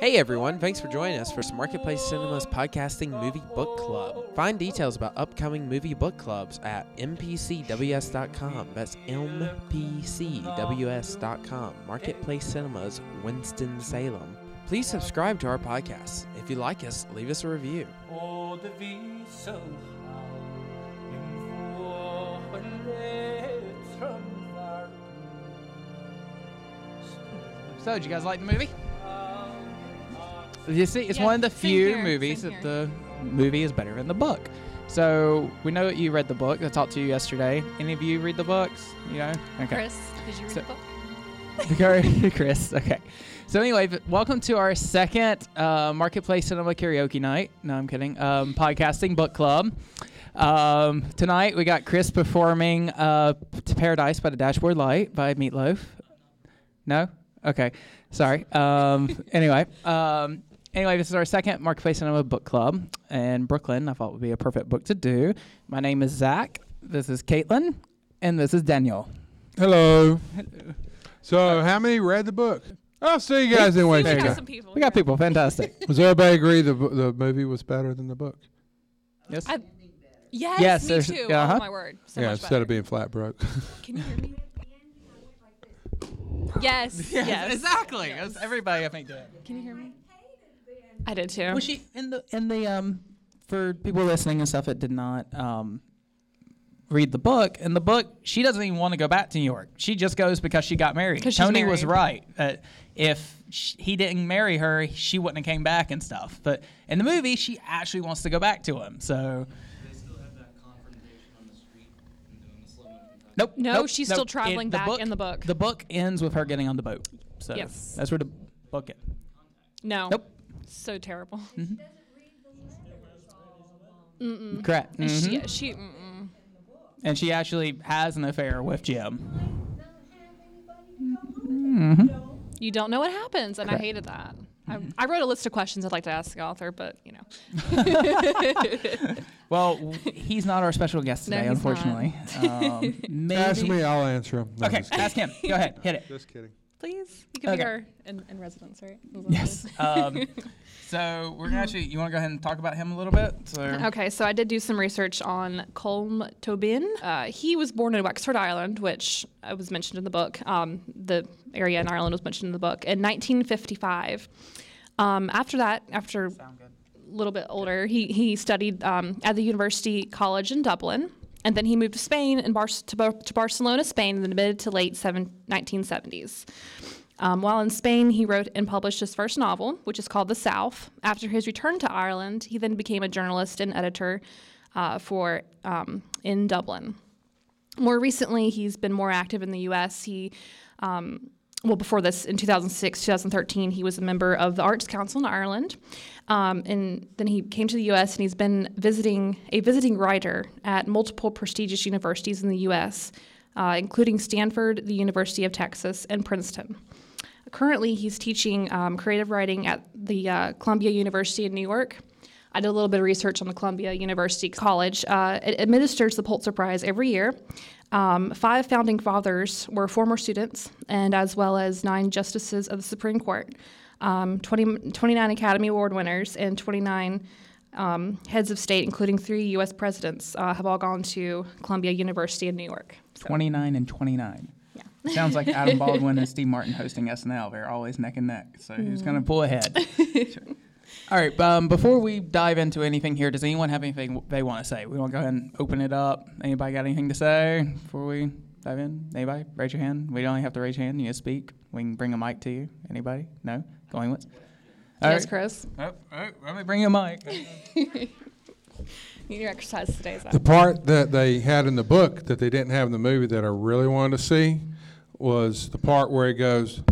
Hey everyone, thanks for joining us for Marketplace Cinema's podcasting movie book club. Find details about upcoming movie book clubs at mpcws.com. That's mpcws.com. Marketplace Cinemas, Winston-Salem. Please subscribe to our podcast. If you like us, leave us a review. Oh, So, did you guys like the movie? You see, it's one of the same few here, movies same that the movie is better than the book. So we know that you read the book. I talked to you yesterday. Any of you read the books? You know? Okay. Chris, did you read So- the book? Okay, Chris. Okay. So anyway, v- welcome to our second uh, Marketplace Cinema Karaoke Night. No, I'm kidding. Um, podcasting book club. Um, tonight we got Chris performing uh, "To Paradise" by the Dashboard Light by Meatloaf. No. Okay. Sorry. Um, anyway. Um, Anyway, this is our second Marketplace Cinema book club in Brooklyn. I thought would be a perfect book to do. My name is Zach. This is Caitlin, and this is Daniel. Hello. Hello. So, how many read the book? I'll see you guys anyway. There we you got some people. We got people. Fantastic. Does everybody agree the bo- the movie was better than the book? Yes. I- yes, Yes, me there's- too. uh-huh. Oh my word. So yeah, much instead better. of being flat broke. Can you hear me? Yes. Yes. exactly. That's everybody I think did. Can you hear me? I did too. Well, she in the in the um for people listening and stuff that did not um read the book. In the book, she doesn't even want to go back to New York. She just goes because she got married. 'Cause she's Tony was right. Uh, if sh- he didn't marry her, she wouldn't have came back and stuff. But in the movie, she actually wants to go back to him. So. Nope. No, nope, she's nope. still traveling It- the back book- in the book. The book ends with her getting on the boat. So Yes. that's where the book ends. no. Nope. So terrible. Correct. Mhm. She, she, mm-mm. and she actually has an affair with Jim. you don't know what happens, and I hated that. I, I wrote a list of questions I'd like to ask the author, but you know. Well, w- he's not our special guest No, today, he's unfortunately. Um, maybe. Ask me, I'll answer them. Okay, ask him. Go ahead, hit it. Just kidding. Please, you can Okay. be our in, in residence, right? Yes. Um, so we're gonna actually. You want to go ahead and talk about him a little bit? So, Okay, so I did do some research on Colm Tóibín. Uh, he was born in Wexford, Ireland, which uh, was mentioned in the book. Um, the area in Ireland was mentioned in the book in 1955. Um, after that, after a little bit older, he he studied um, at the University College in Dublin, and then he moved to Spain and Bar- to, Bar- to Barcelona, Spain, in the mid to late seven- 1970s. Um, while in Spain, he wrote and published his first novel, which is called The South. After his return to Ireland, he then became a journalist and editor uh, for um, in Dublin. More recently, he's been more active in the U.S. He, um, well, before this, in 2006, 2013, he was a member of the Arts Council in Ireland, um, and then he came to the U.S. and he's been visiting a visiting writer at multiple prestigious universities in the U.S., uh, including Stanford, the University of Texas, and Princeton. Currently, he's teaching um, creative writing at the uh, Columbia University in New York. I did a little bit of research on the Columbia University College. Uh, it administers the Pulitzer Prize every year. Um, five founding fathers were former students, and as well as nine justices of the Supreme Court, um, 20, 29 Academy Award winners, and 29 um, heads of state, including three U.S. presidents, uh, have all gone to Columbia University in New York. So, 29 and 29. Yeah. Sounds like Alec Baldwin and Steve Martin hosting SNL. They're always neck and neck. So who's Mm. gonna pull ahead? Sure. All right. Um, before we dive into anything here, does anyone have anything they want to say? We want to go ahead and open it up. Anybody got anything to say before we dive in? Anybody? Raise your hand. We don't have to raise your hand. You just speak. We can bring a mic to you. Anybody? No. Going once. All yes, right. Chris. Oh, oh, let me bring you a mic. You need your exercise today, Zach. The part that they had in the book that they didn't have in the movie that I really wanted to see was the part where he goes,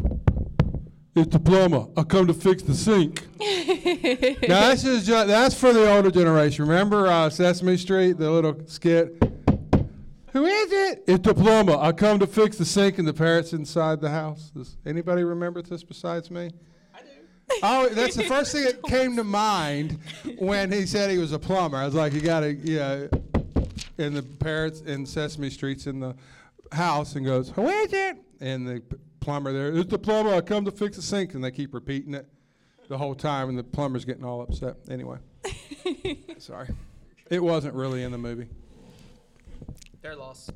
"It's the plumber. I come to fix the sink." now this is ju- that's for the older generation. Remember uh, Sesame Street, the little skit. Who is it? It's the plumber. I come to fix the sink and the parrots inside the house. Does anybody remember this besides me? I do. Oh, that's the first thing that came to mind when he said he was a plumber. I was like, you got to, you know, and the parrots in Sesame Street's in the house and goes, who is it? And the p- plumber there. It's the plumber. I come to fix the sink, and they keep repeating it the whole time, and the plumber's getting all upset. Anyway, sorry, it wasn't really in the movie. Their loss.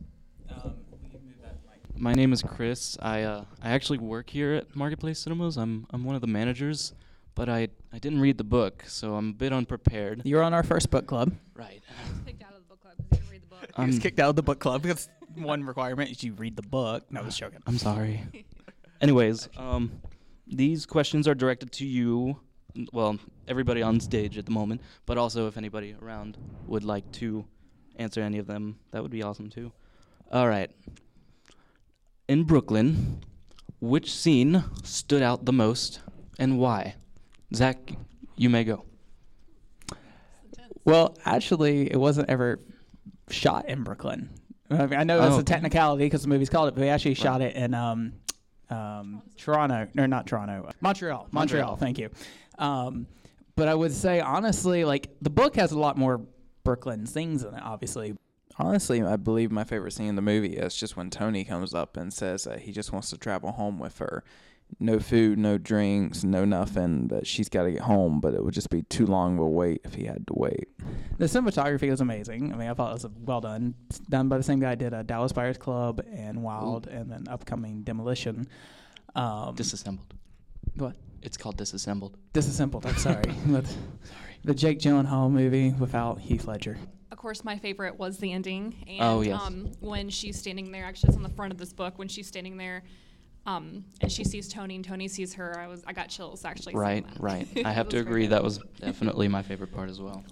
Um, we can move that mic. My name is Chris. I uh, I actually work here at Marketplace Cinemas. I'm I'm one of the managers, but I I didn't read the book, so I'm a bit unprepared. You're on our first book club. Right. Kicked out of the book club because you didn't read the book. He was Um, kicked out of the book club because one requirement is you read the book. No, I was joking. I'm sorry. Anyways, um, these questions are directed to you. Well, everybody on stage at the moment, but also if anybody around would like to answer any of them, that would be awesome too. All right. In Brooklyn, which scene stood out the most and why? Zach, you may go. Well, actually, it wasn't ever shot in Brooklyn. I, mean, I know that's Oh, a technicality because the movie's called it, but we actually shot it in um, um, Toronto, or not Toronto, Montreal. Montreal, Montreal. thank you. Um, but I would say honestly, like the book has a lot more Brooklyn things in it. Obviously, Honestly, I believe my favorite scene in the movie is just when Tony comes up and says that he just wants to travel home with her. No food, no drinks, no nothing, but she's got to get home, but it would just be too long of a wait if he had to wait. the cinematography was amazing. I mean, I thought it was well done. It's done by the same guy who did uh, Dallas Buyers Club and Wild, and then upcoming Demolition. Um, Disassembled. what? It's called Disassembled. Disassembled. I'm sorry. Sorry. the Jake Gyllenhaal movie without Heath Ledger. Of course, my favorite was the ending. And, Oh, yes. Um, when she's standing there, actually, it's on the front of this book. When she's standing there, um, and she sees Tony, and Tony sees her. I was, I got chills actually. Right, right. I have to agree that was definitely my favorite part as well.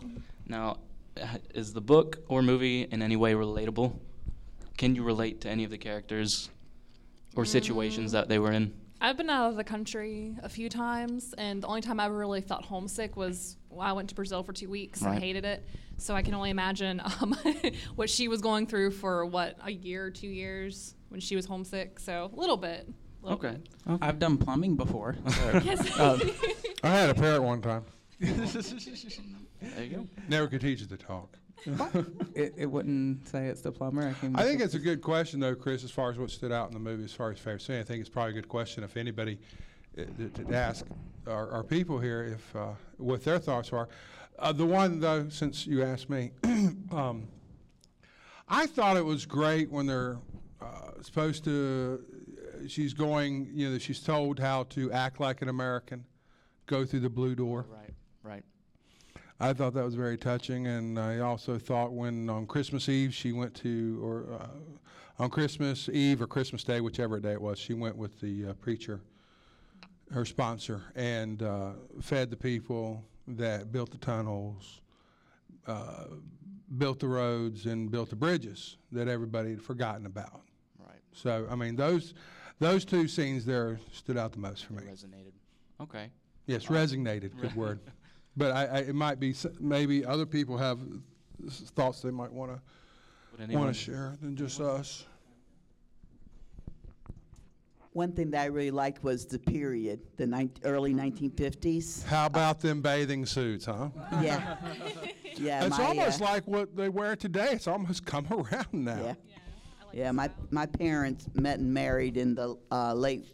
Now, is the book or movie in any way relatable? Can you relate to any of the characters or situations that they were in? I've been out of the country a few times, and the only time I ever really felt homesick was when I went to Brazil for two weeks and hated it. So I can only imagine um, what she was going through for what a year, two years when she was homesick. So a little bit. Little Okay. okay. I've done plumbing before. Yes. Um, I had a parrot one time. There you go. Never could teach it to talk. it, it wouldn't say it's the plumber. I, can I think it's a good question, though, Chris, as far as what stood out in the movie, as far as favorite scene. I think it's probably a good question if anybody uh, to, to ask our, our people here if uh, what their thoughts are. Uh, the one, though, since you asked me, um, I thought it was great when they're uh, supposed to. She's going, you know, she's told how to act like an American, go through the blue door. Right, right. I thought that was very touching, and I also thought when on Christmas Eve she went to, or uh, on Christmas Eve or Christmas Day, whichever day it was, she went with the uh, preacher, her sponsor, and uh, fed the people that built the tunnels, uh, built the roads, and built the bridges that everybody had forgotten about. Right. So, I mean, those those two scenes there stood out the most for me. Resonated. Okay. Yes, resignated, good word. But I, I, it might be, s- maybe other people have s- thoughts they might want to, Would want anyone to share than just us. One thing that I really liked was the period, the nine early 1950s. How about them bathing suits, huh? Yeah. Yeah. It's my, almost uh, like what they wear today. It's almost come around now. Yeah. Yeah, my, my parents met and married in the uh, late,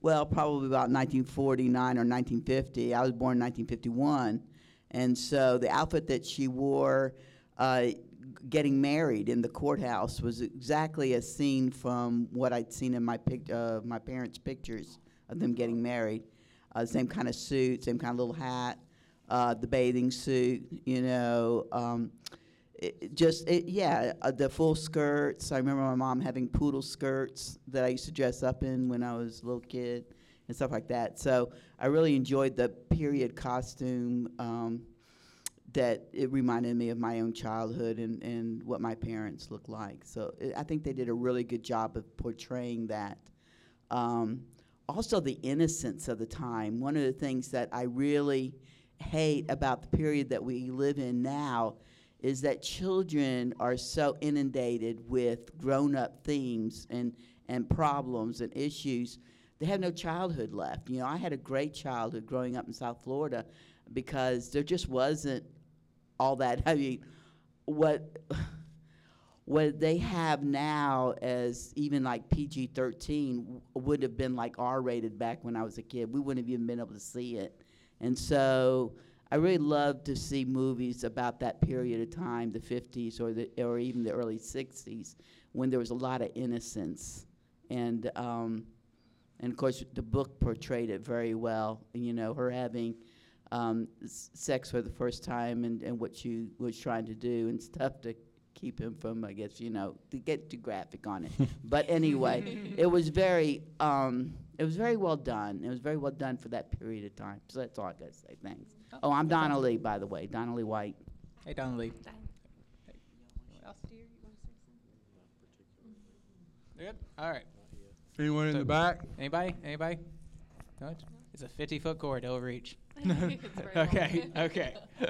well, probably about 1949 or 1950. I was born in 1951. And so the outfit that she wore uh, getting married in the courthouse was exactly a scene from what I'd seen in my, pic- uh, my parents' pictures of them getting married. Uh, same kind of suit, same kind of little hat, uh, the bathing suit, you know. Um, it, just it, yeah uh, the full skirts. I remember my mom having poodle skirts that i used to dress up in when i was a little kid and stuff like that. So i really enjoyed the period costume um, that it reminded me of my own childhood and, and what my parents looked like. So it, i think they did a really good job of portraying that. Um, also the innocence of the time. One of the things that i really hate about the period that we live in now is that children are so inundated with grown-up themes and, and problems and issues they have no childhood left you know i had a great childhood growing up in south florida because there just wasn't all that i mean what what they have now as even like PG 13 would have been like R rated back when I was a kid. We wouldn't have even been able to see it. And so I really love to see movies about that period of time, the 50s or, the, or even the early 60s, when there was a lot of innocence. And, um, and of course, the book portrayed it very well. You know, her having um, s- sex for the first time and, and what she was trying to do and stuff to keep him from, I guess, you know, to get too graphic on it. but anyway, it was very, um, it was very well done. It was very well done for that period of time. So that's all I got to say. Thanks. Oh, I'm Donna Lee, by the way, Donna Lee White. Hey, Donnelly. Good. All right. Anyone in So- the back? Anybody? Anybody? No, it's- It's a 50 foot cord. It'll reach. It's very okay. Okay.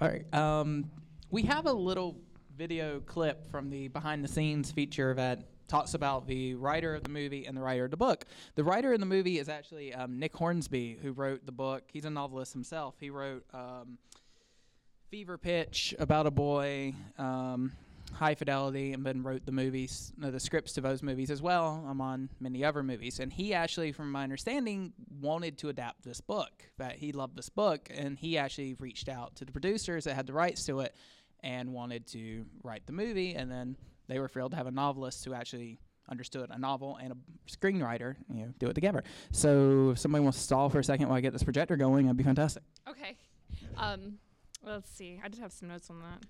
All right. Um, we have a little video clip from the behind the scenes feature that talks about the writer of the movie and the writer of the book. The writer in the movie is actually um, Nick Hornby, who wrote the book. He's a novelist himself. He wrote um, Fever Pitch, About a Boy, um, High Fidelity, and then wrote the movies, no, the scripts to those movies as well, among many other movies. And he actually, from my understanding, wanted to adapt this book. That he loved this book, and he actually reached out to the producers that had the rights to it, and wanted to write the movie. And then they were thrilled to have a novelist who actually understood a novel and a screenwriter, you know, do it together. So if somebody wants to stall for a second while I get this projector going, that'd be fantastic. Okay. Um, well, let's see. I did have some notes on that.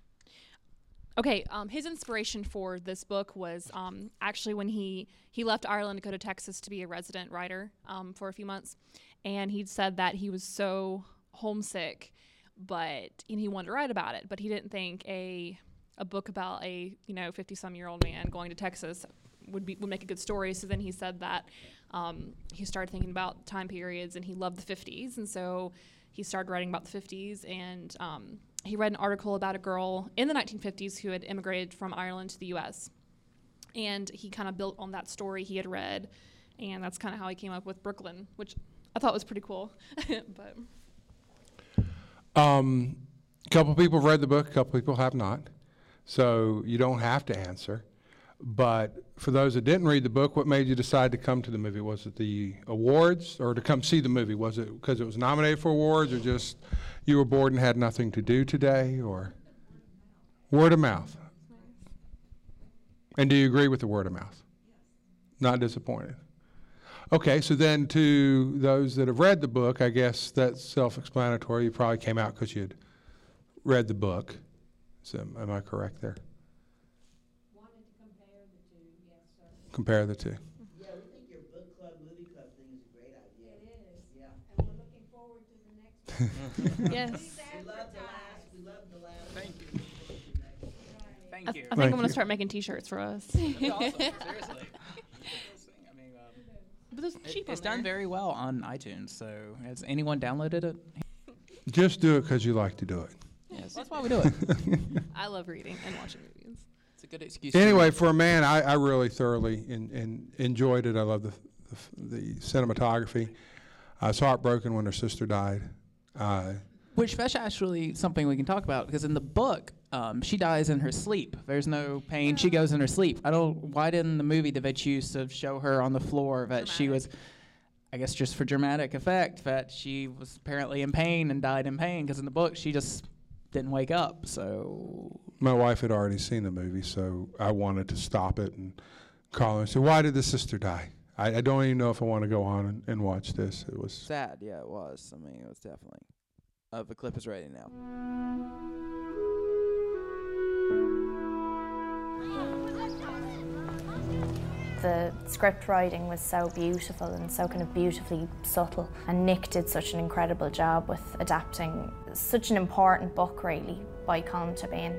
Okay. Um, his inspiration for this book was um, actually when he he left Ireland to go to Texas to be a resident writer um, for a few months, and he said that he was so homesick, but and he wanted to write about it, but he didn't think a a book about a you know 50 some year old man going to Texas would be would make a good story. So then he said that um, he started thinking about time periods and he loved the 50s, and so he started writing about the 50s. And um, he read an article about a girl in the 1950s who had immigrated from Ireland to the U.S. And he kind of built on that story he had read, and that's kind of how he came up with Brooklyn, which I thought was pretty cool. but Um, a couple people read the book, a couple people have not. So you don't have to answer. But for those that didn't read the book, what made you decide to come to the movie? Was it the awards or to come see the movie? Was it because it was nominated for awards or just you were bored and had nothing to do today or word of mouth? And do you agree with the word of mouth? Not disappointed. Okay, so then to those that have read the book, I guess that's self-explanatory. You probably came out because you'd read the book. So am I correct there? Compare the two. Yeah, we think your book club, movie club thing is a great idea. It is. Yeah. And we're looking forward to the next one. Yes, We love the last, we love the last. Thank you. I, Thank you. I think Thank I'm going you. to start making T-shirts for us. Seriously. Um, but those cheap It's on done there. very well on iTunes. So has anyone downloaded it? Just do it because you like to do it. Yes. That's why we do it. I love reading and watching movies. It's a good excuse. to Anyway, read. for a man, I, I really thoroughly in, in enjoyed it. I love the, the, the cinematography. I was heartbroken when her sister died. Uh, which that's actually something we can talk about because in the book, um, she dies in her sleep. There's no pain. She goes in her sleep. I don't. Why didn't the movie did they choose to show her on the floor that she was? I guess just for dramatic effect that she was apparently in pain and died in pain because in the book she just didn't wake up. So my wife had already seen the movie, so I wanted to stop it and call her and say, "Why did the sister die?" I, I don't even know if I want to go on and, and watch this. It was Sad, yeah, it was. I mean, it was definitely. Uh, the clip is ready now. The script writing was so beautiful and so kind of beautifully subtle. And Nick did such an incredible job with adapting such an important book, really, by Colm Tóibín.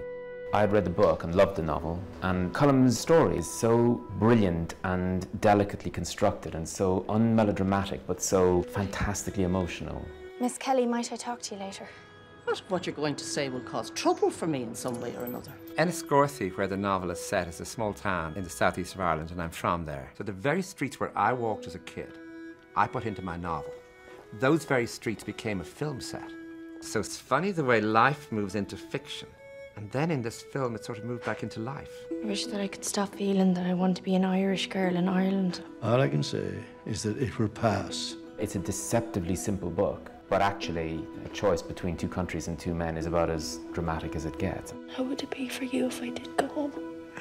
I had read the book and loved the novel, and Colm's story is so brilliant and delicately constructed and so unmelodramatic but so fantastically emotional. Miss Kelly, might I talk to you later? What, what you're going to say will cause trouble for me in some way or another. Enniscorthy, where the novel is set, is a small town in the southeast of Ireland, and I'm from there. So the very streets where I walked as a kid, I put into my novel. Those very streets became a film set. So it's funny the way life moves into fiction. And then in this film, it sort of moved back into life. I wish that I could stop feeling that I want to be an Irish girl in Ireland. All I can say is that it will pass. It's a deceptively simple book, but actually, a choice between two countries and two men is about as dramatic as it gets. How would it be for you if I did go home?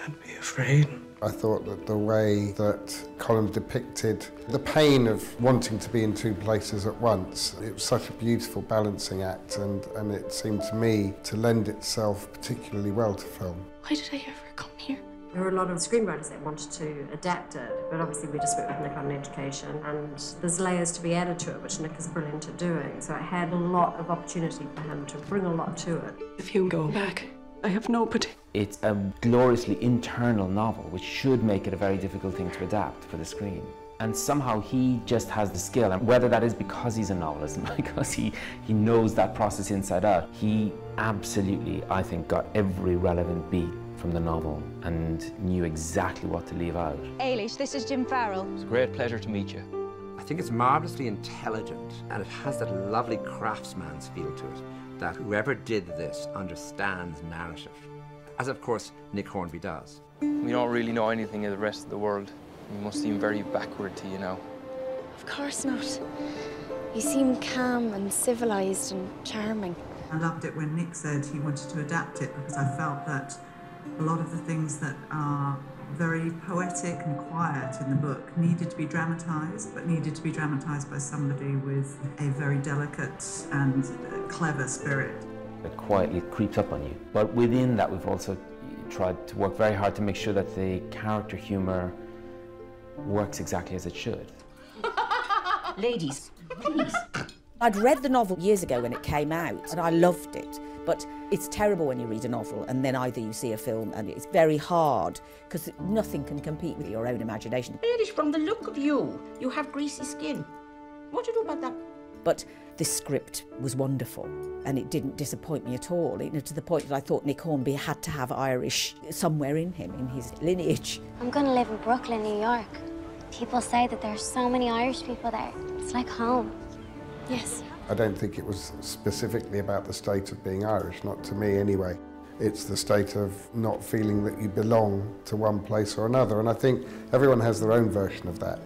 And be afraid. I thought that the way that Colm depicted the pain of wanting to be in two places at once, it was such a beautiful balancing act, and, and it seemed to me to lend itself particularly well to film. Why did I ever come here? There were a lot of screenwriters that wanted to adapt it, but obviously we just worked with Nick on education, and there's layers to be added to it, which Nick is brilliant at doing. So it had a lot of opportunity for him to bring a lot to it. If you go back, I have nobody. It's a gloriously internal novel, which should make it a very difficult thing to adapt for the screen. And somehow he just has the skill, and whether that is because he's a novelist because he, he knows that process inside out, he absolutely, I think, got every relevant beat from the novel and knew exactly what to leave out. Eilis, this is Jim Farrell. It's a great pleasure to meet you. I think it's marvelously intelligent, and it has that lovely craftsman's feel to it, that whoever did this understands narrative. As of course Nick Hornby does. We don't really know anything of the rest of the world. We must seem very backward to you now. Of course not. You seem calm and civilized and charming. I loved it when Nick said he wanted to adapt it because I felt that a lot of the things that are very poetic and quiet in the book needed to be dramatised, but needed to be dramatised by somebody with a very delicate and uh, clever spirit. It quietly creeps up on you. But within that, we've also tried to work very hard to make sure that the character humour works exactly as it should. Ladies, please. I'd read the novel years ago when it came out and I loved it. But it's terrible when you read a novel and then either you see a film and it's very hard because nothing can compete with your own imagination. Ladies, from the look of you, you have greasy skin. What do you do about that? But this script was wonderful and it didn't disappoint me at all, you know, to the point that I thought Nick Hornby had to have Irish somewhere in him, in his lineage. I'm going to live in Brooklyn, New York. People say that there are so many Irish people there. It's like home. Yes. I don't think it was specifically about the state of being Irish, not to me anyway. It's the state of not feeling that you belong to one place or another, and I think everyone has their own version of that.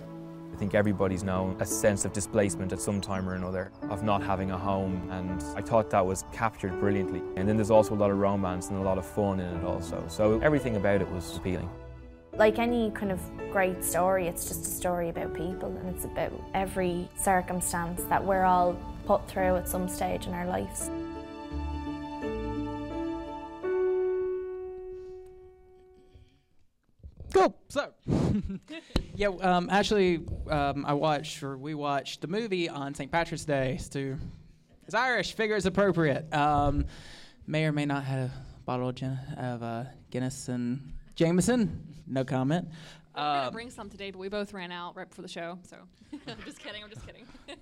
I think everybody's known a sense of displacement at some time or another, of not having a home, and I thought that was captured brilliantly. And then there's also a lot of romance and a lot of fun in it also, so everything about it was appealing. Like any kind of great story, it's just a story about people and it's about every circumstance that we're all put through at some stage in our lives. Cool. So, yeah, um, actually, um, I watched or we watched the movie on St. Patrick's Day. To it's Irish, figure it's appropriate. Um, may or may not have a bottle of, gin, of uh, Guinness and Jameson. No comment. We were gonna Um, bring some today, but we both ran out right before the show. So I'm just kidding. I'm just kidding.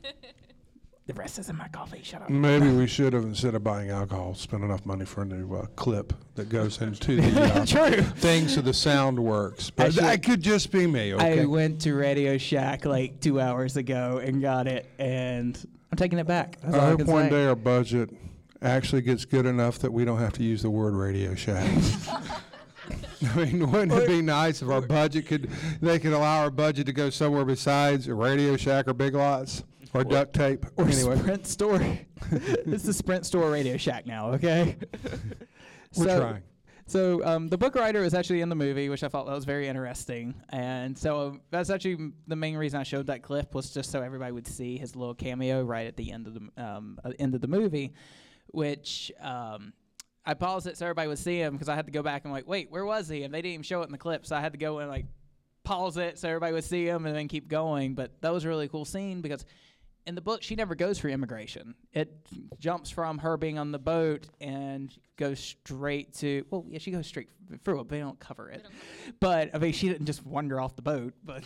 the rest is in my coffee. Shut up. Maybe we should have, instead of buying alcohol, spent enough money for a new uh, clip that goes into the uh, True. thing so the sound works. But Actually, that could just be me, okay? I went to Radio Shack like two hours ago and got it, and I'm taking it back. That's all I I hope can one say. day our budget actually gets good enough that we don't have to use the word Radio Shack. I mean, wouldn't it be nice if our budget could, they could allow our budget to go somewhere besides Radio Shack or Big Lots or duct tape? Or anyway, Sprint Store. it's the Sprint Store Radio Shack now, okay? We're so, trying. So um, the book writer was actually in the movie, which I thought that was very interesting, and so that's actually m- the main reason I showed that clip was just so everybody would see his little cameo right at the end of the m- um, uh, end of the movie, which um, I paused it so everybody would see him because I had to go back and like, wait, where was he? And they didn't even show it in the clip, so I had to go and like pause it so everybody would see him and then keep going. But that was a really cool scene because in the book she never goes for immigration. It jumps from her being on the boat and goes straight to well, yeah, she goes straight through it, but they don't cover it. But I mean, she didn't just wander off the boat, but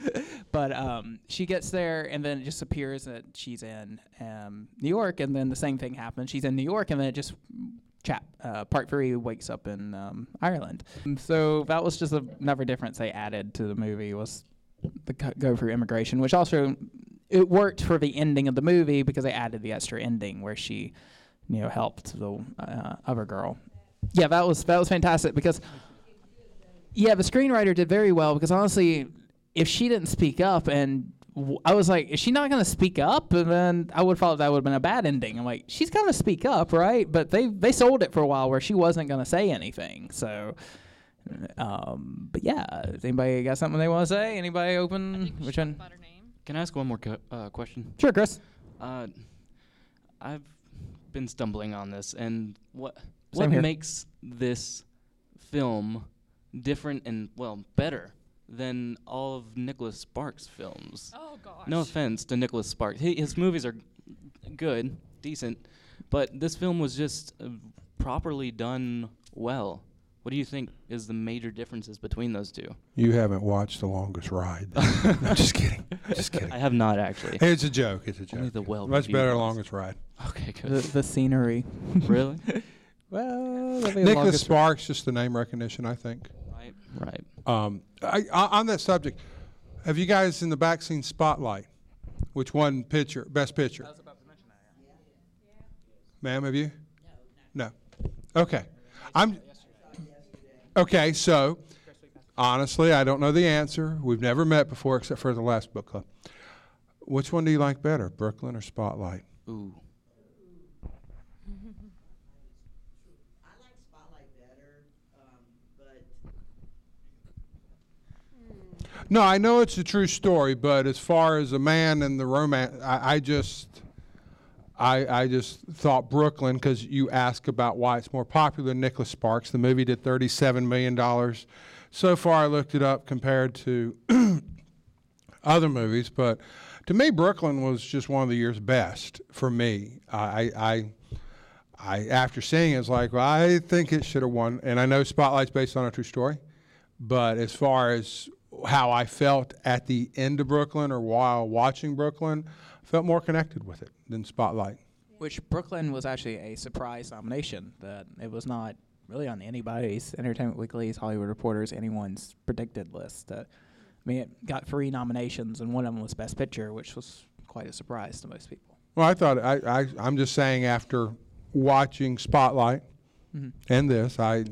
but um, she gets there and then it just appears that she's in um, New York, and then the same thing happens. She's in New York, and then it just chap uh, part three wakes up in um, Ireland. And so that was just another difference they added to the movie was the go through immigration, which also it worked for the ending of the movie because they added the extra ending where she, you know, helped the uh, other girl. Yeah, that was that was fantastic because yeah, the screenwriter did very well because honestly, if she didn't speak up and w- I was like, is she not going to speak up? And then I would have thought that would have been a bad ending. I'm like, she's going to speak up, right? But they they sold it for a while where she wasn't going to say anything. So, um, but yeah, anybody got something they want to say? Anybody open? Which one? Can I ask one more co- uh, question? Sure, Chris. Uh, I've been stumbling on this, and what Same what here. makes this film different and well better than all of Nicholas Sparks' films? Oh, gosh. No offense to Nicholas Sparks, he, his movies are good, decent, but this film was just uh, properly done well. What do you think is the major differences between those two? You haven't watched The Longest Ride. I'm just kidding. Just kidding. I have not actually. It's a joke. It's a joke. Only the well Much better ones. Longest Ride. Okay, good. The, the scenery. Really? well, that'd the Nicholas longest- Sparks, just the name recognition, I think. Right. Right. Um, I, I, on that subject, have you guys in the back seen Spotlight? Which won picture, best picture? Ma'am, have you? No. Okay. I'm. Okay, so honestly, I don't know the answer. We've never met before except for the last book club. Which one do you like better, Brooklyn or Spotlight? Ooh. No, I know it's a true story, but as far as a man and the romance, I, I just, I, I just thought Brooklyn because you ask about why it's more popular than Nicholas Sparks. The movie did thirty-seven million dollars. So far, I looked it up compared to other movies, but to me, Brooklyn was just one of the year's best for me. I, I, I after seeing it, it's like, well, I think it should have won. And I know Spotlight's based on a true story, but as far as how I felt at the end of Brooklyn or while watching Brooklyn, felt more connected with it than Spotlight. Which Brooklyn was actually a surprise nomination. That it was not really on anybody's Entertainment Weekly's, Hollywood Reporters, anyone's predicted list. Uh, I mean, it got three nominations, and one of them was Best Picture, which was quite a surprise to most people. Well, I thought I, I I'm just saying after watching Spotlight Mhm. and this, I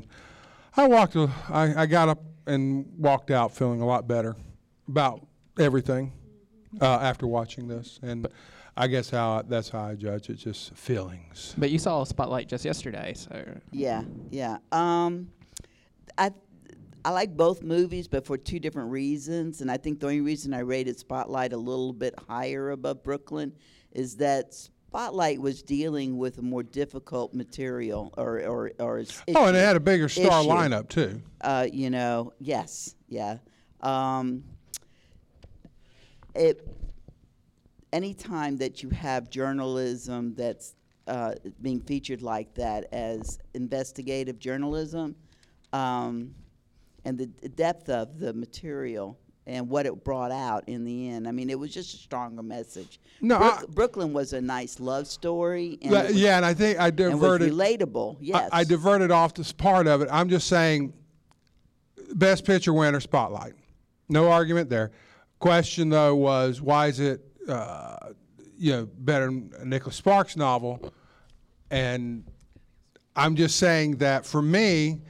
I walked a, I, I got up and walked out feeling a lot better about everything uh, after watching this, and I guess how that's how I judge it, just feelings. But you saw Spotlight just yesterday, so Yeah, yeah. Um, I I like both movies, but for two different reasons. And I think the only reason I rated Spotlight a little bit higher above Brooklyn is that Spotlight was dealing with a more difficult material, or or or its Oh, and it had a bigger star issue. lineup too. Uh, you know, yes, yeah. Um, it anytime that you have journalism that's uh, being featured like that as investigative journalism, um, and the d- depth of the material and what it brought out in the end. I mean, it was just a stronger message. No, Brook- Brooklyn was a nice love story. And Yeah, was- yeah, and I think I diverted. and relatable. Yes. I, I diverted off this part of it. I'm just saying, best picture winner, Spotlight. No argument there. Question though was why is it, uh, you know, better than a Nicholas Sparks novel? And I'm just saying that for me,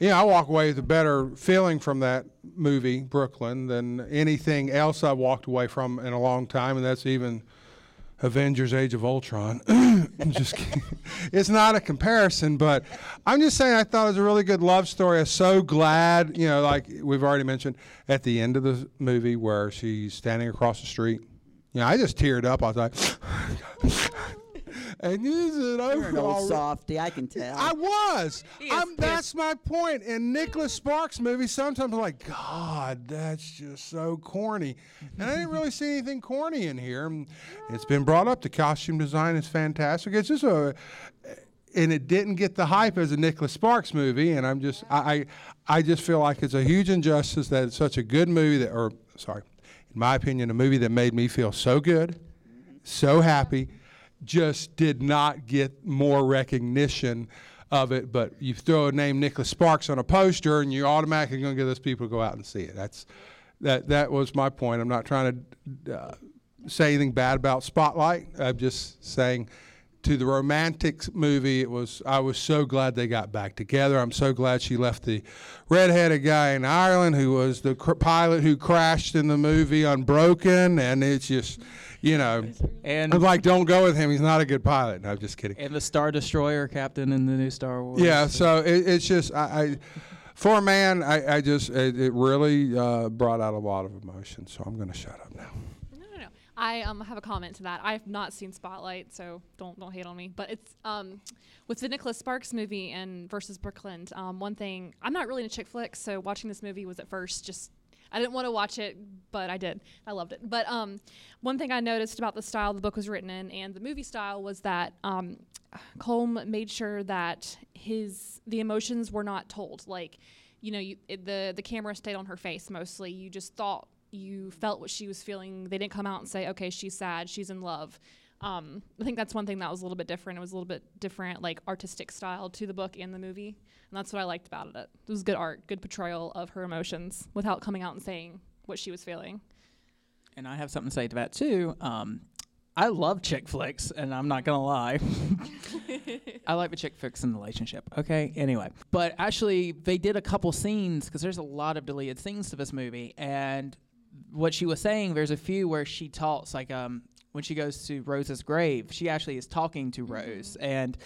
you know, I walk away with a better feeling from that movie, Brooklyn, than anything else I've walked away from in a long time, and that's even Avengers: Age of Ultron. Just kidding. It's not a comparison, but I'm just saying I thought it was a really good love story. I'm so glad, you know, like we've already mentioned at the end of the movie where she's standing across the street. You know, I just teared up. I was like, and you said, I'm You're an old softy, I can tell. I was. I'm, that's my point. In Nicholas Sparks movies, sometimes I'm like, God, that's just so corny. And I didn't really see anything corny in here. And It's been brought up. The costume design is fantastic. It's just a, and it didn't get the hype as a Nicholas Sparks movie. And I'm just, I, I, I just feel like it's a huge injustice that it's such a good movie that, or sorry, in my opinion, a movie that made me feel so good, so happy, just did not get more recognition of it. But you throw a name Nicholas Sparks on a poster, and you're automatically going to get those people to go out and see it. That's that. That was my point. I'm not trying to uh, say anything bad about Spotlight. I'm just saying, to the romantics movie, it was I was so glad they got back together. I'm so glad she left the redheaded guy in Ireland who was the cr- pilot who crashed in the movie Unbroken, and it's just, you know, And- I'm like, don't go with him. He's not a good pilot. No, I'm just kidding. And the Star Destroyer captain in the new Star Wars. Yeah, so it, it's just I, I, for a man, I, I just it, it really uh, brought out a lot of emotion. So I'm going to shut up now. No, no, no. I um have a comment to that. I have not seen Spotlight, so don't don't hate on me. But it's um with the Nicholas Sparks movie and versus Brooklyn. Um, one thing I'm not really into chick flicks, so watching this movie was at first just I didn't want to watch it, but I did. I loved it. But um, one thing I noticed about the style the book was written in and the movie style was that um, Colm made sure that his the emotions were not told. Like, you know, you, it, the the camera stayed on her face mostly. You just thought you felt what she was feeling. They didn't come out and say, "Okay, she's sad, she's in love." Um, I think that's one thing that was a little bit different. It was a little bit different, like artistic style to the book and the movie, and that's what I liked about it. It was good art, good portrayal of her emotions without coming out and saying what she was feeling. And I have something to say to that too. Um, I love chick flicks, and I'm not gonna lie. I like the chick flicks in the relationship. Okay. Anyway, but actually, they did a couple scenes because there's a lot of deleted scenes to this movie, and what she was saying, there's a few where she talks like um when she goes to Rose's grave, she actually is talking to Rose, and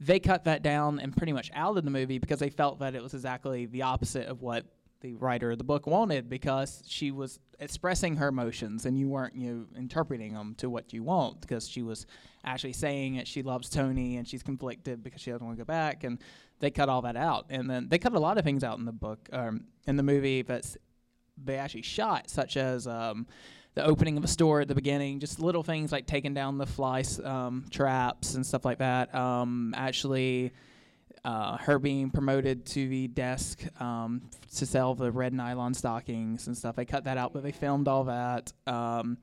they cut that down and pretty much out of the movie because they felt that it was exactly the opposite of what the writer of the book wanted because she was expressing her emotions and you weren't you know, interpreting them to what you want because she was actually saying that she loves Tony and she's conflicted because she doesn't want to go back. And they cut all that out. And then they cut a lot of things out in the book um, in the movie that's they actually shot such as um, the opening of a store at the beginning just little things like taking down the fly um, traps and stuff like that um, actually uh, her being promoted to the desk um, to sell the red nylon stockings and stuff. They cut that out, but they filmed all that. Um,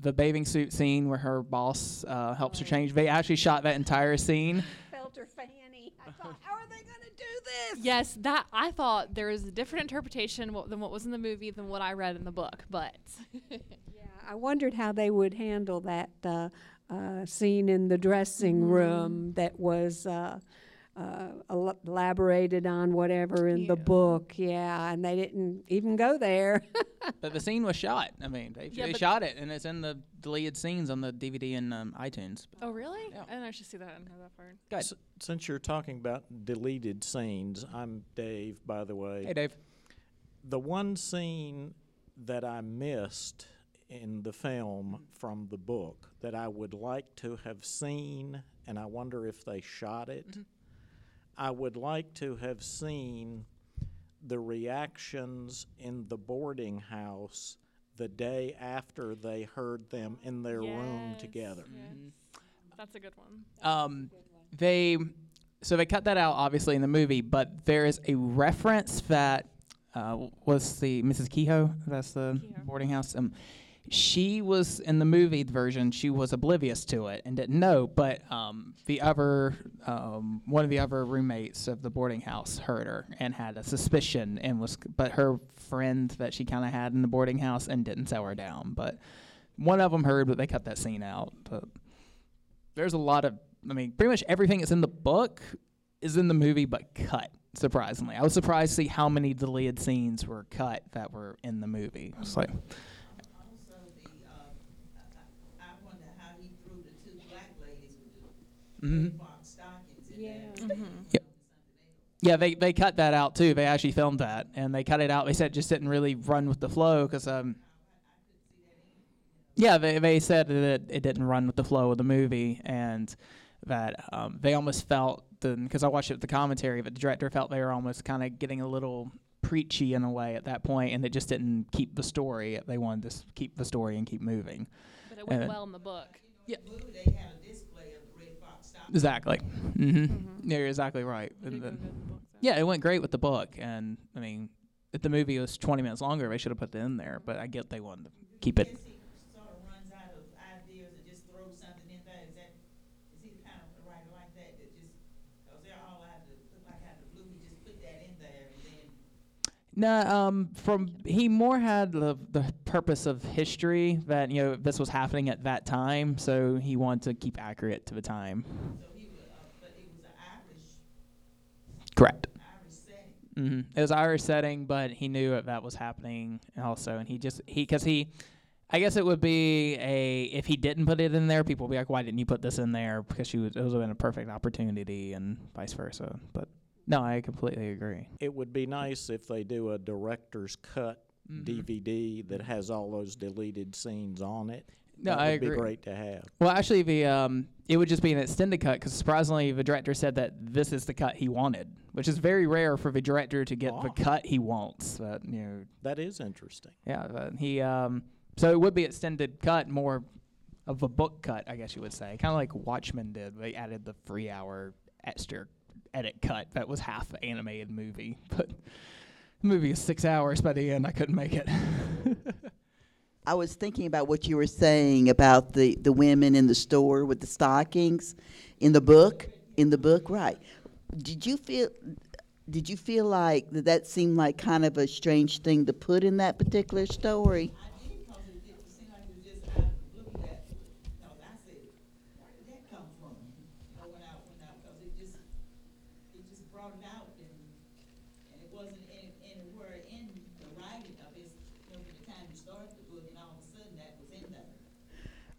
the bathing suit scene where her boss uh, helps her change. They actually shot that entire scene. Felt her fanny. I thought, how are they going to do this? Yes, that I thought there was a different interpretation wh- than what was in the movie than what I read in the book, but I wondered how they would handle that uh, uh, scene in the dressing room that was uh, uh, el- elaborated on whatever in the book. Yeah, and they didn't even go there. but the scene was shot. I mean, they, Yeah, they but- shot it, and it's in the deleted scenes on the DVD and um, iTunes. oh really? And I didn't actually see that. I didn't know that part. Good. since you're talking about deleted scenes, I'm Dave, by the way. Hey, Dave. The one scene that I missed in the film from the book that I would like to have seen, and I wonder if they shot it. I would like to have seen the reactions in the boarding house the day after they heard them in their room together. That's a good one. Um, they so they cut that out obviously in the movie, but there is a reference that uh, was the Mrs. Kehoe. That's the boarding house. Um, she was in the movie version. She was oblivious to it and didn't know. But um, the other um, one of the other roommates of the boarding house heard her and had a suspicion and was. But her friend that she kind of had in the boarding house and didn't tell her down. But one of them heard, but they cut that scene out. But there's a lot of I mean, pretty much everything that's in the book is in the movie but cut. Surprisingly, I was surprised to see how many deleted scenes were cut that were in the movie. It's like, Mhm. Yep. Yeah, they, they cut that out too. They actually filmed that, and they cut it out. They said it just didn't really run with the flow because um. Yeah, they they said that it didn't run with the flow of the movie, and that um, they almost felt because I watched it with the commentary, but the director felt they were almost kind of getting a little preachy in a way at that point, and it just didn't keep the story. They wanted to s- keep the story and keep moving. But it went And- well in the book. Yeah. Exactly. Mm-hmm. Yeah, you're exactly right. And then- yeah, it went great with the book, and I mean, if the movie was 20 minutes longer, they should have put it in there. But I get they wanted to keep it. No, um, from he more had the the purpose of history that you know this was happening at that time, so he wanted to keep accurate to the time. Correct. hmm It was Irish setting, but he knew that that was happening also, and he just he because he, I guess it would be a if he didn't put it in there, people would be like, why didn't you put this in there? Because she was it was been a perfect opportunity, and vice versa. But no, I completely agree. It would be nice if they do a director's cut Mhm. DVD that has all those deleted scenes on it. No, that I would agree. be great to have. Well, actually, the um, it would just be an extended cut because surprisingly, the director said that this is the cut he wanted, which is very rare for the director to get the cut he wants. But you know, That is interesting. yeah, but he um, so it would be extended cut, more of a book cut, I guess you would say, kind of like Watchmen did. They added the three hour extra edit cut that was half animated movie, but the movie is six hours by the end. I couldn't make it. I was thinking about what you were saying about the, the women in the store with the stockings in the book. In the book, right? Did you feel? Did you feel like that? That seemed like kind of a strange thing to put in that particular story.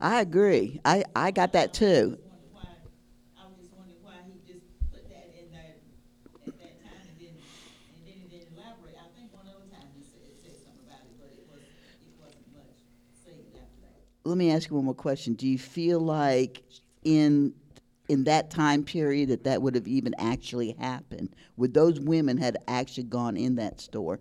I agree. I, I got that too. Let me ask you one more question. Do you feel like in in that time period that that would have even actually happened? Would those women had actually gone in that store?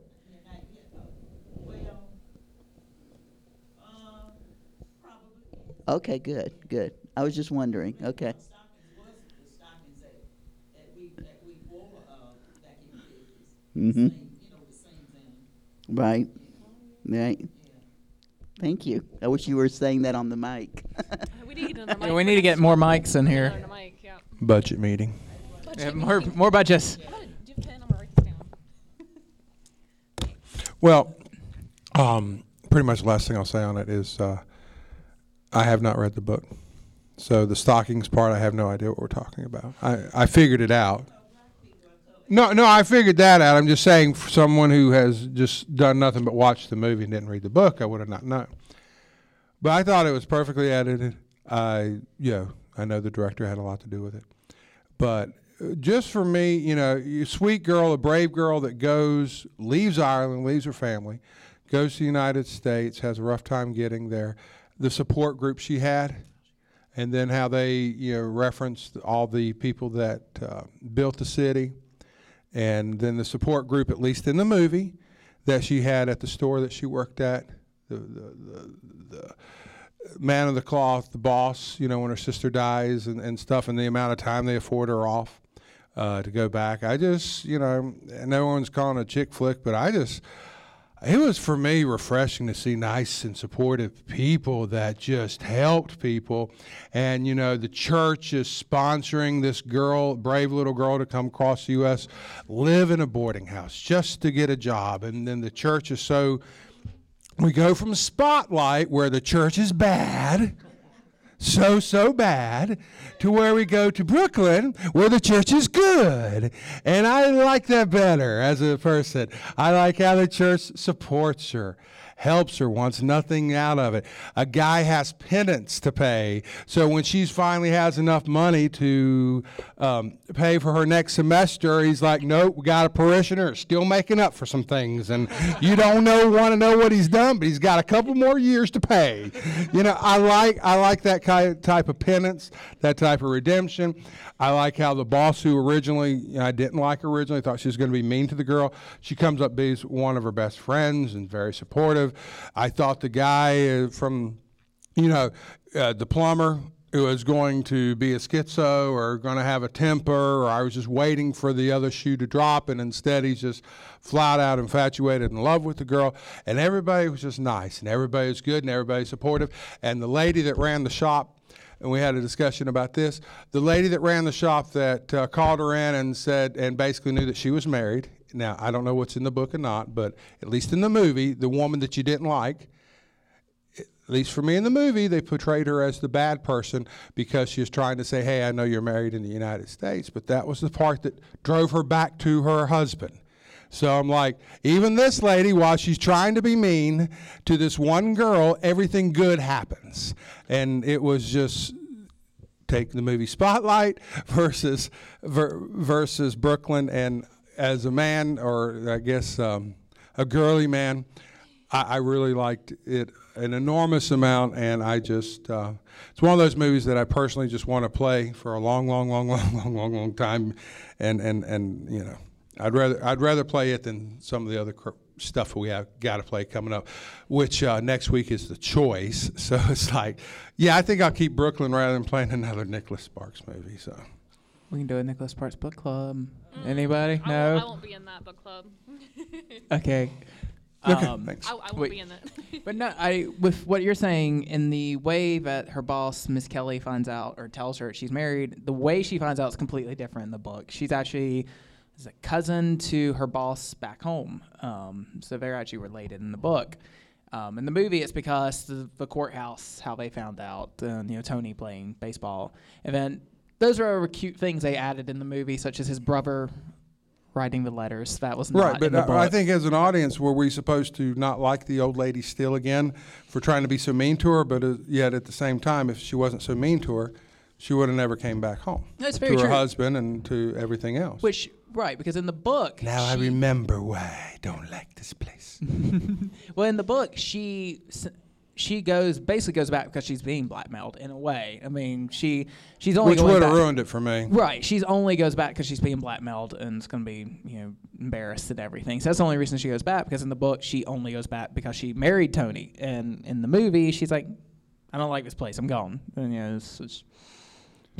Okay, good, good. I was just wondering. Okay. Mm-hmm. Right. Right. Thank you. I wish you were saying that on the mic. We need to get Yeah, we need to get more mics in here. on the mic, yeah. Budget meeting. Yeah, more more budgets. Well, um, pretty much the last thing I'll say on it is uh, I have not read the book. So the stockings part, I have no idea what we're talking about. I, I figured it out. No, no, I figured that out. I'm just saying, for someone who has just done nothing but watch the movie and didn't read the book, I would have not known. But I thought it was perfectly edited. I, you know, I know the director had a lot to do with it. But uh, just for me, you know, sweet girl, a brave girl that goes, leaves Ireland, leaves her family, goes to the United States, has a rough time getting there. The support group she had, and then how they, you know, referenced all the people that uh, built the city, and then the support group, at least in the movie, that she had at the store that she worked at, the the, the, the man of the cloth, the boss, you know, when her sister dies and, and stuff, and the amount of time they afford her off uh, to go back. I just, you know, no one's calling a chick flick, but I just, it was for me refreshing to see nice and supportive people that just helped people. And, you know, the church is sponsoring this girl, brave little girl, to come across the U.S., live in a boarding house just to get a job. And then the church is so we go from spotlight where the church is bad so so bad to where we go to Brooklyn where the church is good. And I like that better as a person. I like how the church supports her helps her wants nothing out of it. A guy has penance to pay. So when she's finally has enough money to um, pay for her next semester he's like nope we got a parishioner still making up for some things. And you don't know want to know what he's done but he's got a couple more years to pay. You know i like i like that kind type of penance that type of redemption. I like how the boss who originally you know, i didn't like originally thought she was going to be mean to the girl. She comes up being one of her best friends and very supportive i thought the guy uh, from you know uh, the plumber who was going to be a schizo or going to have a temper, or I was just waiting for the other shoe to drop, and instead he's just flat out infatuated in love with the girl. And everybody was just nice, and everybody was good, and everybody supportive. And the lady that ran the shop, and we had a discussion about this. The lady that ran the shop that uh, called her in and said, and basically knew that she was married now I don't know what's in the book or not, but at least in the movie, the woman that you didn't like, at least for me in the movie, they portrayed her as the bad person because she was trying to say, "Hey, I know you're married in the United States," but that was the part that drove her back to her husband. So I'm like, even this lady, while she's trying to be mean to this one girl, everything good happens, and it was just take the movie Spotlight versus ver, versus Brooklyn, and as a man, or I guess um, a girly man, I, I really liked it an enormous amount, and I just uh, it's one of those movies that I personally just want to play for a long, long, long, long, long, long, long time, and and and you know, I'd rather I'd rather play it than some of the other. Cr- stuff we have got to play coming up, which uh, next week is the choice. So it's like, yeah, I think I'll keep Brooklyn rather than playing another Nicholas Sparks movie. So We can do a Nicholas Sparks book club. Anybody? no. I won't be in that book club. Okay. Okay, Um, thanks. I, I won't wait. be in that. But no, I with what you're saying in the way that her boss Miss Kelly finds out or tells her she's married, the way she finds out is completely different in the book. She's actually is a cousin to her boss back home, um, so they're actually related in the book. Um, in the movie, it's because the, the courthouse how they found out, uh, you know, Tony playing baseball, and then those are cute things they added in the movie, such as his brother writing the letters. That was not right, in but I. I think as an audience, were we supposed to not like the old lady still again for trying to be so mean to her? But uh, yet at the same time, if she wasn't so mean to her, she would have never came back home That's to very her true. husband and to everything else. Which right, because in the book, now I remember why I don't like this place. well, in the book, she she goes basically goes back because she's being blackmailed in a way. I mean, she she's only Which would have ruined it for me. Right, she's only goes back because she's being blackmailed and it's going to be you know embarrassed and everything. So that's the only reason she goes back because in the book she only goes back because she married Tony, and in the movie she's like, I don't like this place, I'm gone. And you know, it's, it's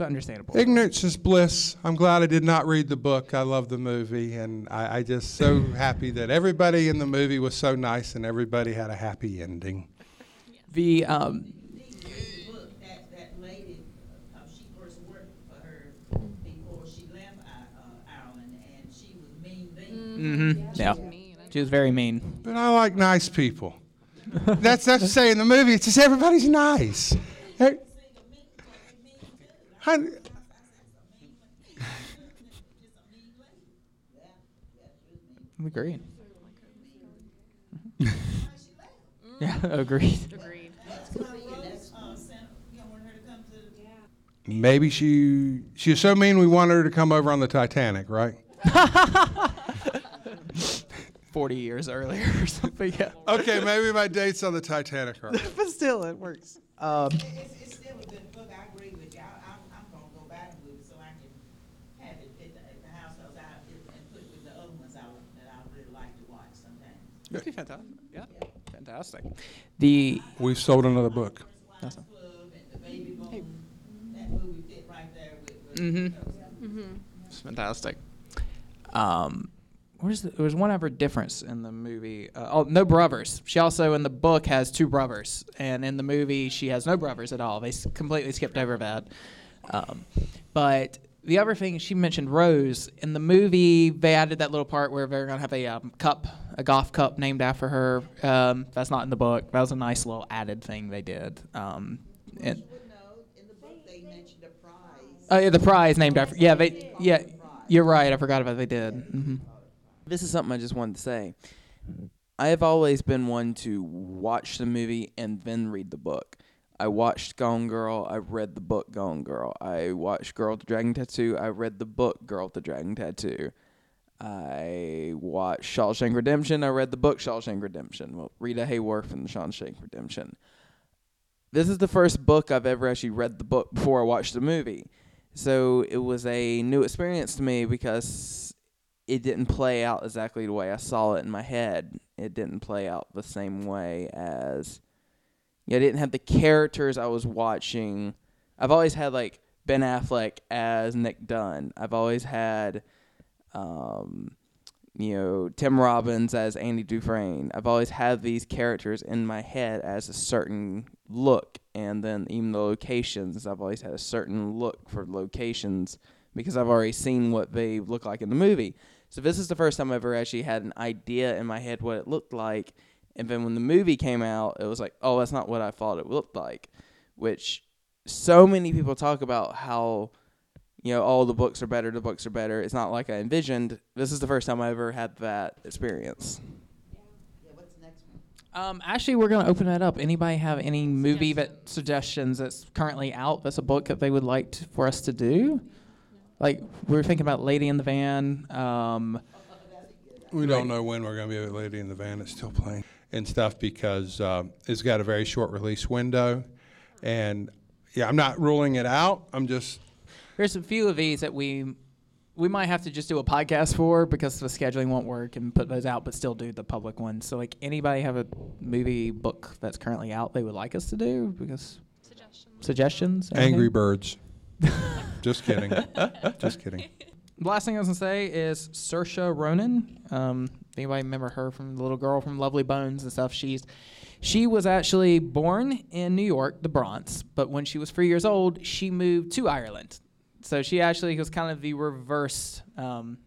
understandable. Ignorance is bliss. I'm glad I did not read the book. I love the movie, and I, I just so happy that everybody in the movie was so nice and everybody had a happy ending. The um, That, that lady, uh, she first worked for her before she left uh, Ireland, and she was mean, mean. hmm yeah, she was very mean. But I like nice people. that's that's to say in the movie. It's just everybody's nice. Hey, I- Agreed. yeah, agreed. Agreed. Maybe she she was so mean we wanted her to come over on the Titanic, right? Forty years earlier or something. Yeah. Okay, maybe my dates on the Titanic are. but still, it works. Um, It's still a good book. I agree with you. I, I'm, I'm gonna go back and read it so I can have it at the, at the house, cause I, and put it with the other ones I, that I really like to watch sometimes. Okay, fantastic. Yeah, fantastic. The We've sold another book. Awesome. That movie fit right there with, with Mm-hmm. Mm-hmm. It's fantastic. Um, where's the, there was one other difference in the movie. Uh, oh, no brothers. She also in the book has two brothers, and in the movie she has no brothers at all. They s- completely skipped over that. Um, but the other thing she mentioned Rose in the movie. They added that little part where they're gonna have a um, cup, a golf cup named after her. Um, that's not in the book. That was a nice little added thing they did. Um, and, Oh yeah, the prize named after. Yeah, they. Yeah, you're right. I forgot about they did. Mm-hmm. This is something I just wanted to say. I have always been one to watch the movie and then read the book. I watched Gone Girl. I read the book Gone Girl. I watched Girl with the Dragon Tattoo. I read the book Girl with the Dragon Tattoo. I watched Shawshank Redemption. I read the book Shawshank Redemption. Well, Rita Hayworth and Shawshank Redemption. This is the first book I've ever actually read the book before I watched the movie. So it was a new experience to me because it didn't play out exactly the way I saw it in my head. It didn't play out the same way as yeah, I didn't have the characters I was watching. I've always had like Ben Affleck as Nick Dunne. I've always had um you know, Tim Robbins as Andy Dufresne. I've always had these characters in my head as a certain look, and then even the locations, I've always had a certain look for locations because I've already seen what they look like in the movie. So this is the first time I've ever actually had an idea in my head what it looked like. And then when the movie came out, it was like, oh, that's not what I thought it looked like. Which so many people talk about how, you know, all the books are better, the books are better. It's not like I envisioned. This is the first time I ever had that experience. Um, actually, we're going to open it up. Anybody have any movie that suggestions that's currently out? That's a book that they would like to, for us to do. Like we were thinking about Lady in the Van. Um, We don't know when we're going to be with Lady in the Van. It's still playing and stuff because um, it's got a very short release window. And yeah, I'm not ruling it out. I'm just There's a few of these that we we might have to just do a podcast for because the scheduling won't work and put those out, but still do the public ones. So like anybody have a movie book that's currently out they would like us to do because suggestions. Suggestions. Angry? Birds. just kidding. just kidding. The last thing I was gonna say is Saoirse Ronan. Um, anybody remember her from the little girl from Lovely Bones and stuff? She's she was actually born in New York, the Bronx, but when she was three years old, she moved to Ireland. So she actually was kind of the reverse um,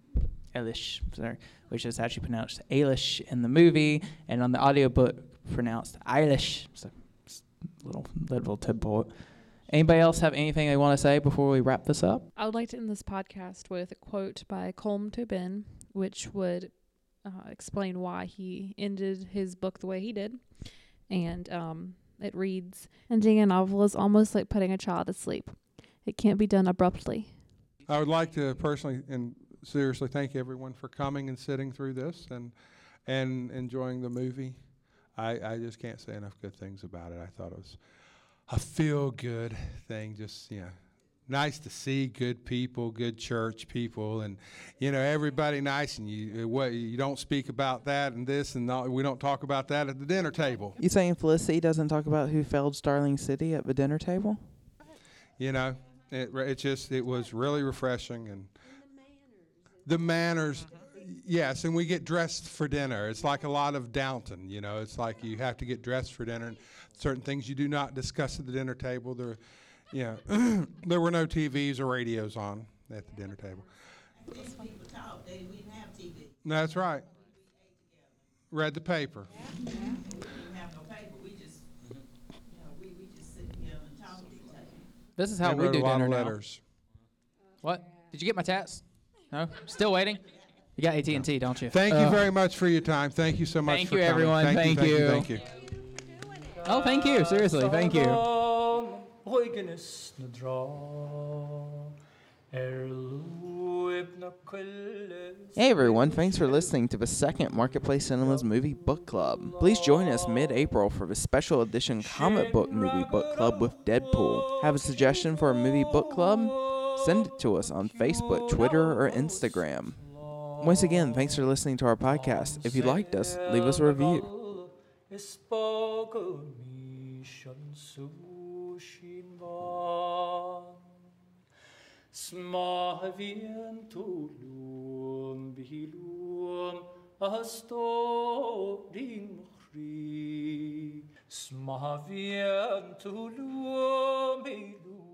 Eilish, sorry, which is actually pronounced Ailish in the movie, and on the audiobook pronounced Eilish. So little little tidbit. Anybody else have anything they want to say before we wrap this up? I would like to end this podcast with a quote by Colm Tóibín, which would uh, explain why he ended his book the way he did. And um, it reads Ending a novel is almost like putting a child to sleep, it can't be done abruptly. I would like to personally and seriously thank everyone for coming and sitting through this and and enjoying the movie. I, I just can't say enough good things about it. I thought it was a feel good thing, just you know, nice to see good people, good church people, and you know everybody nice. And you uh, what you don't speak about that and this and all, we don't talk about that at the dinner table. You saying Felicity doesn't talk about who failed Starling City at the dinner table? You know, it it just it was really refreshing and the manners. Mm-hmm. Yes, and we get dressed for dinner. It's like a lot of Downton, you know. It's like you have to get dressed for dinner. And certain things you do not discuss at the dinner table. There, you know, there were no TVs or radios on at the dinner table. That's right. Read the paper. This is how And we wrote a do lot dinner of now. letters. What? Did you get my text? No. Still waiting. You got AT and T, don't you? Thank you Uh, very much for your time. Thank you so much Thank for you, coming. everyone. Thank, Thank you, you. Thank you. Oh, thank you. Seriously, thank you. Bryggenes dra er loebna kvälles Hey everyone, thanks for listening to the second Marketplace Cinemas Movie Book Club. Please join us mid April for the special edition comic book movie book club with Deadpool. Have a suggestion for a movie book club? Send it to us on Facebook, Twitter, or Instagram. Once again, thanks for listening to our podcast. If you liked us, leave us a review. Smavien tulum bilum Astoring mchri Smavien tulum bilum